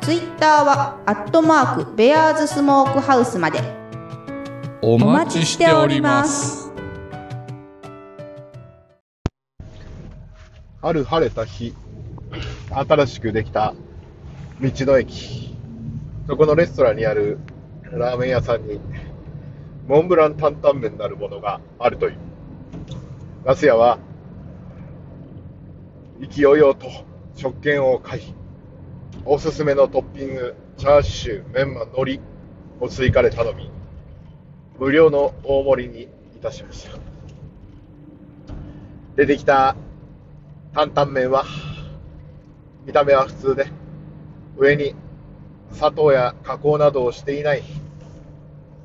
ツイッターはアットマークベアーズスモークハウスまで。おお待ちしております。ある晴れた日、新しくできた道の駅、そこのレストランにあるラーメン屋さんに、モンブラン担々麺なるものがあるという。ガス屋は、意気揚々と食券を買い、おすすめのトッピング、チャーシュー、メンマ、海苔を追加で頼み、無料の大盛りにいたしました。出てきた担々麺は、見た目は普通で、上に砂糖や加工などをしていない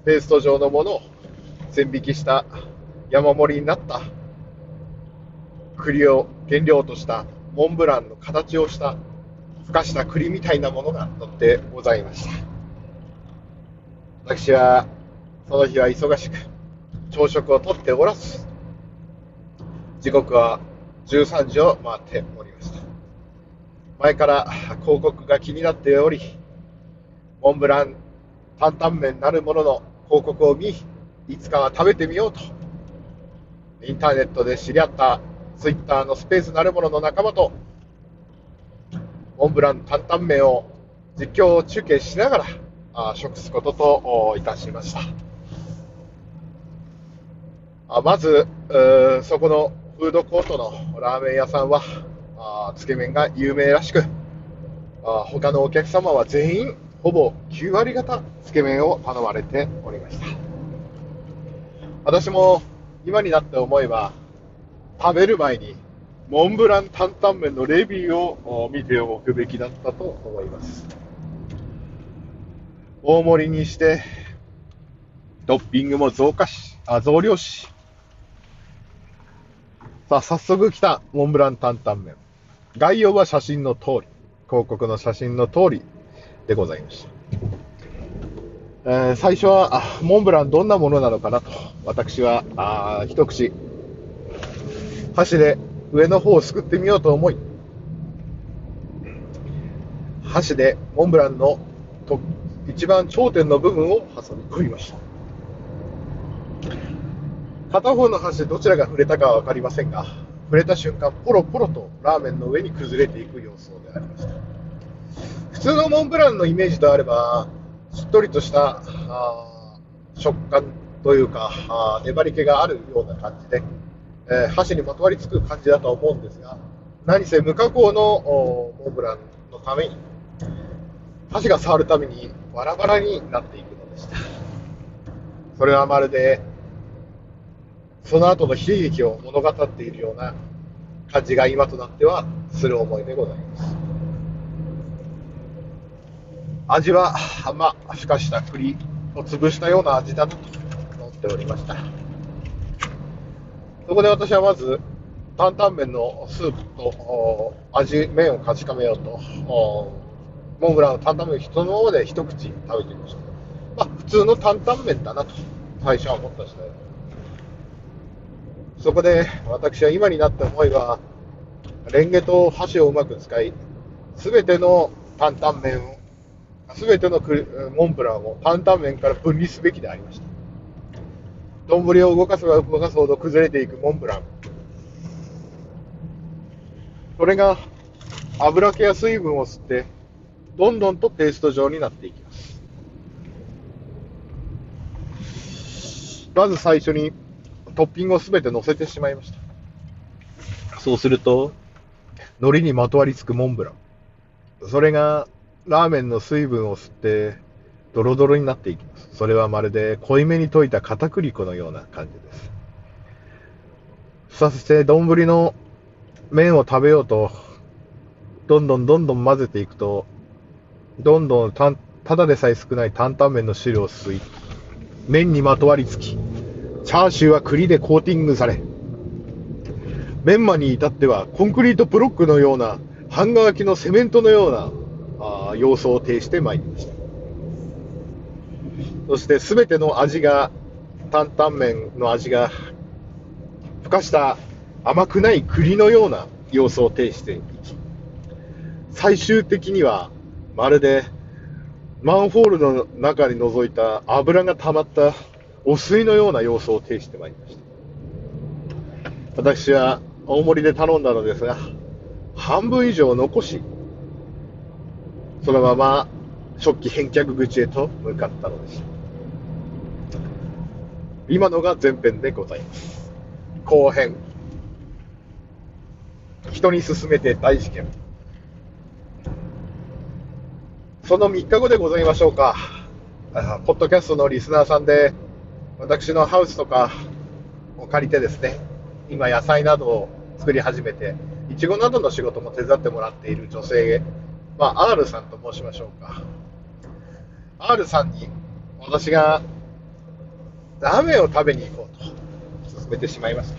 ペースト状のものを千引きした山盛りになった栗を原料としたモンブランの形をしたふかした栗みたいなものが乗ってございました。私はその日は忙しく朝食をとっておらず、時刻は13時を回っておりました。前から広告が気になっており、モンブラン担々麺なるものの広告を見、いつかは食べてみようと、インターネットで知り合ったツイッターのスペースなるものの仲間と、モンブラン担々麺を実況中継しながら食すことといたしました。あまず、そこのフードコートのラーメン屋さんは、つけ麺が有名らしく、あ他のお客様は全員、ほぼ9割方、つけ麺を頼まれておりました。私も今になって思えば、食べる前に、モンブラン担々麺のレビューを見ておくべきだったと思います。大盛りにして、トッピングも増加し、あ、増量し、さあ、早速来たモンブラン担々麺。概要は写真の通り、広告の写真の通りでございました。えー最初はあ、モンブランどんなものなのかなと、私は、あ一口、箸で上の方をすくってみようと思い、箸でモンブランのと一番頂点の部分を挟み込みました。片方の箸でどちらが触れたかは分かりませんが、触れた瞬間、ポロポロとラーメンの上に崩れていく様子でありました。普通のモンブランのイメージであれば、しっとりとした食感というか、粘り気があるような感じで、えー箸にまとわりつく感じだと思うんですが、何せ無加工のモンブランのために、箸が触るためにバラバラになっていくのでした。それはまるで、その後の悲劇を物語っているような感じが今となってはする思いでございます。味は、まあ、ふかした栗を潰したような味だと思っておりました。そこで私はまず、担々麺のスープと味、麺を確かめようと、モンブランの担々麺を人のままで一口食べてみました。まあ、普通の担々麺だなと、最初は思った次第そこで私は今になって思えば、レンゲと箸をうまく使い、すべての担々麺を、すべてのモンブランを担々麺から分離すべきでありました。丼を動かせば動かすほど崩れていくモンブラン。それが油気や水分を吸って、どんどんとペースト状になっていきます。まず最初にトッピングをすべて乗せてしまいました。そうすると、海苔にまとわりつくモンブラン。それがラーメンの水分を吸って、ドロドロになっていきます。それはまるで濃いめに溶いた片栗粉のような感じです。そして、丼の麺を食べようと、どんどんどんどん混ぜていくと、どんどんたただでさえ少ない担々麺の汁を吸い、麺にまとわりつき、チャーシューは栗でコーティングされ、メンマに至ってはコンクリートブロックのような、半乾きのセメントのようなあ様相を呈してまいりました。そして全ての味が、担々麺の味が、ふかした甘くない栗のような様相を呈していき、最終的にはまるでマンホールの中に覗いた油が溜まったお水のような様相を呈してまいりました。私は大盛りで頼んだのですが、半分以上残し、そのまま食器返却口へと向かったのでした。今のが前編でございます。後編。人に勧めて大事件。その3日後でございましょうか。ポッドキャストのリスナーさんで、私のハウスとかを借りてですね、今野菜などを作り始めて、いちごなどの仕事も手伝ってもらっている女性、まあ、R さんと申しましょうか。R さんに私がラーメンを食べに行こうと勧めてしまいました。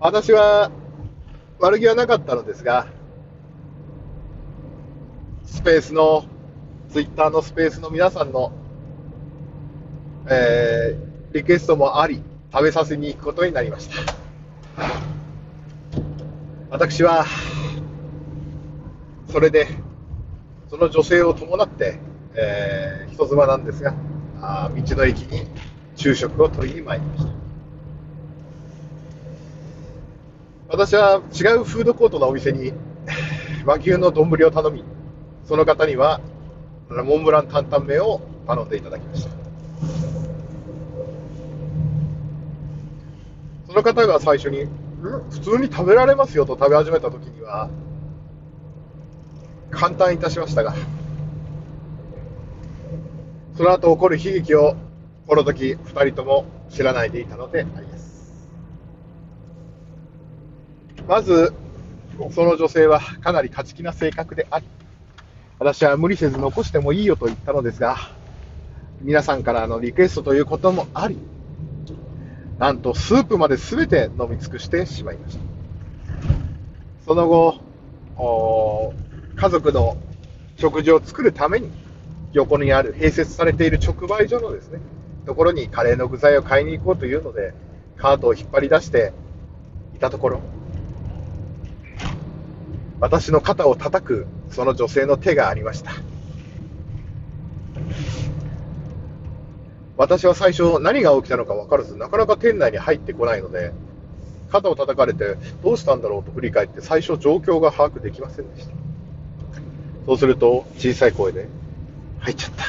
私は悪気はなかったのですが、スペースの、ツイッターのスペースの皆さんの、えー、リクエストもあり、食べさせに行くことになりました。私は、それで、その女性を伴って、えー、人妻なんですが、あ道の駅に昼食を取りに参りました。私は違うフードコートのお店に和牛の丼を頼み、その方にはモンブラン担々麺を頼んでいただきました。その方が最初に、普通に食べられますよと食べ始めた時には、簡単いたしましたが、その後起こる悲劇を、この時二人とも知らないでいたのであります。まず、その女性はかなり勝ち気な性格であり、私は無理せず残してもいいよと言ったのですが、皆さんからのリクエストということもあり、なんとスープまで全て飲み尽くしてしまいました。その後、家族の食事を作るために、横にある併設されている直売所のですね、ところにカレーの具材を買いに行こうというので、カートを引っ張り出していたところ、私の肩を叩くその女性の手がありました。私は最初何が起きたのか分からず、なかなか店内に入ってこないので、肩を叩かれてどうしたんだろうと振り返って最初状況が把握できませんでした。そうすると小さい声で、入っちゃった。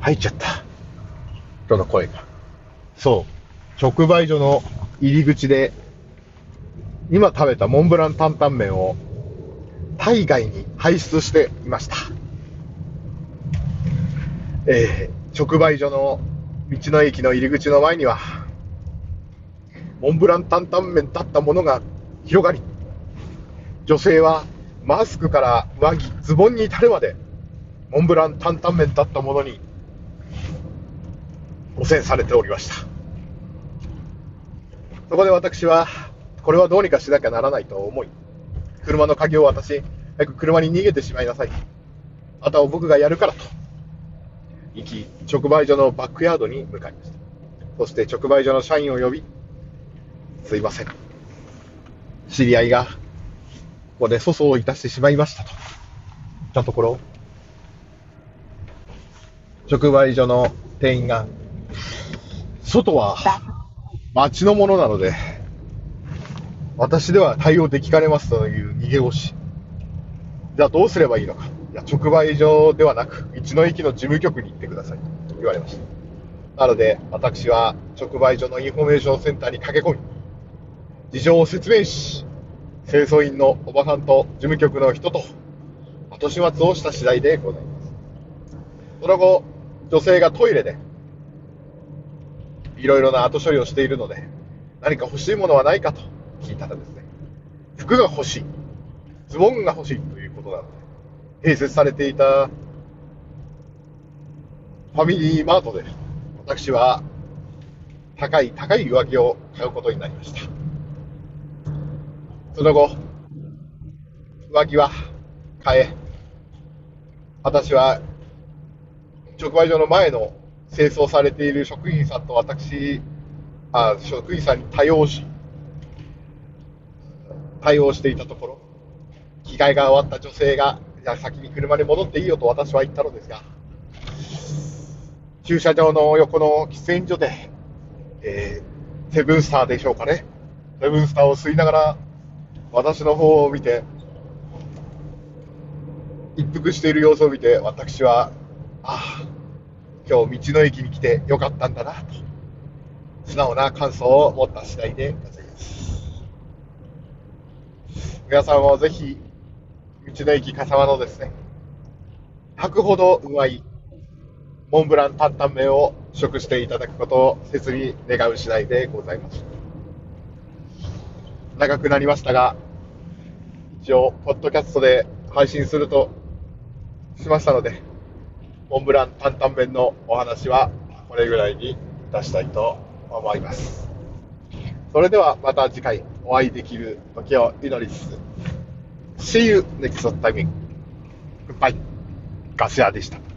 入っちゃった。との声が。そう。直売所の入り口で、今食べたモンブラン担々麺を体外に排出していました。えー、直売所の道の駅の入り口の前には、モンブラン担々麺だったものが広がり、女性はマスクから上着、ズボンに至るまで、モンブラン担々麺だったものに汚染されておりました。そこで私は、これはどうにかしなきゃならないと思い、車の鍵を渡し、早く車に逃げてしまいなさい。あとは僕がやるからと。行き、直売所のバックヤードに向かいました。そして直売所の社員を呼び、すいません。知り合いが、ここで粗相をいたしてしまいましたと。言ったところ、直売所の店員が、外は町のものなので、私では対応できかねますという逃げ腰。じゃあどうすればいいのか。いや、直売所ではなく、道の駅の事務局に行ってください。と言われました。なので、私は直売所のインフォメーションセンターに駆け込み、事情を説明し、清掃員のおばさんと事務局の人と後始末をした次第でございます。その後、女性がトイレで、いろいろな後処理をしているので、何か欲しいものはないかと聞いたらですね、服が欲しい、ズボンが欲しいということなので、併設されていたファミリーマートで、私は高い高い上着を買うことになりました。その後、上着は買え、私は直売所の前の清掃されている職員さんと私、あ職員さんに対応し、対応していたところ、着替えが終わった女性が、じゃあ先に車に戻っていいよと私は言ったのですが、駐車場の横の喫煙所で、えー、セブンスターでしょうかね。セブンスターを吸いながら、私の方を見て、一服している様子を見て、私は、ああ、今日道の駅に来てよかったんだなと、素直な感想を持った次第でございます。皆さんもぜひ、道の駅笠間のですね、吐くほどうまいモンブラン担々麺を食していただくことを切に願う次第でございます。長くなりましたが、一応、ポッドキャストで配信するとしましたので、モンブラン担々麺のお話はこれぐらいに出したいと思います。それではまた次回お会いできる時を祈りつつ、See you next time. Goodbye. ガス屋でした。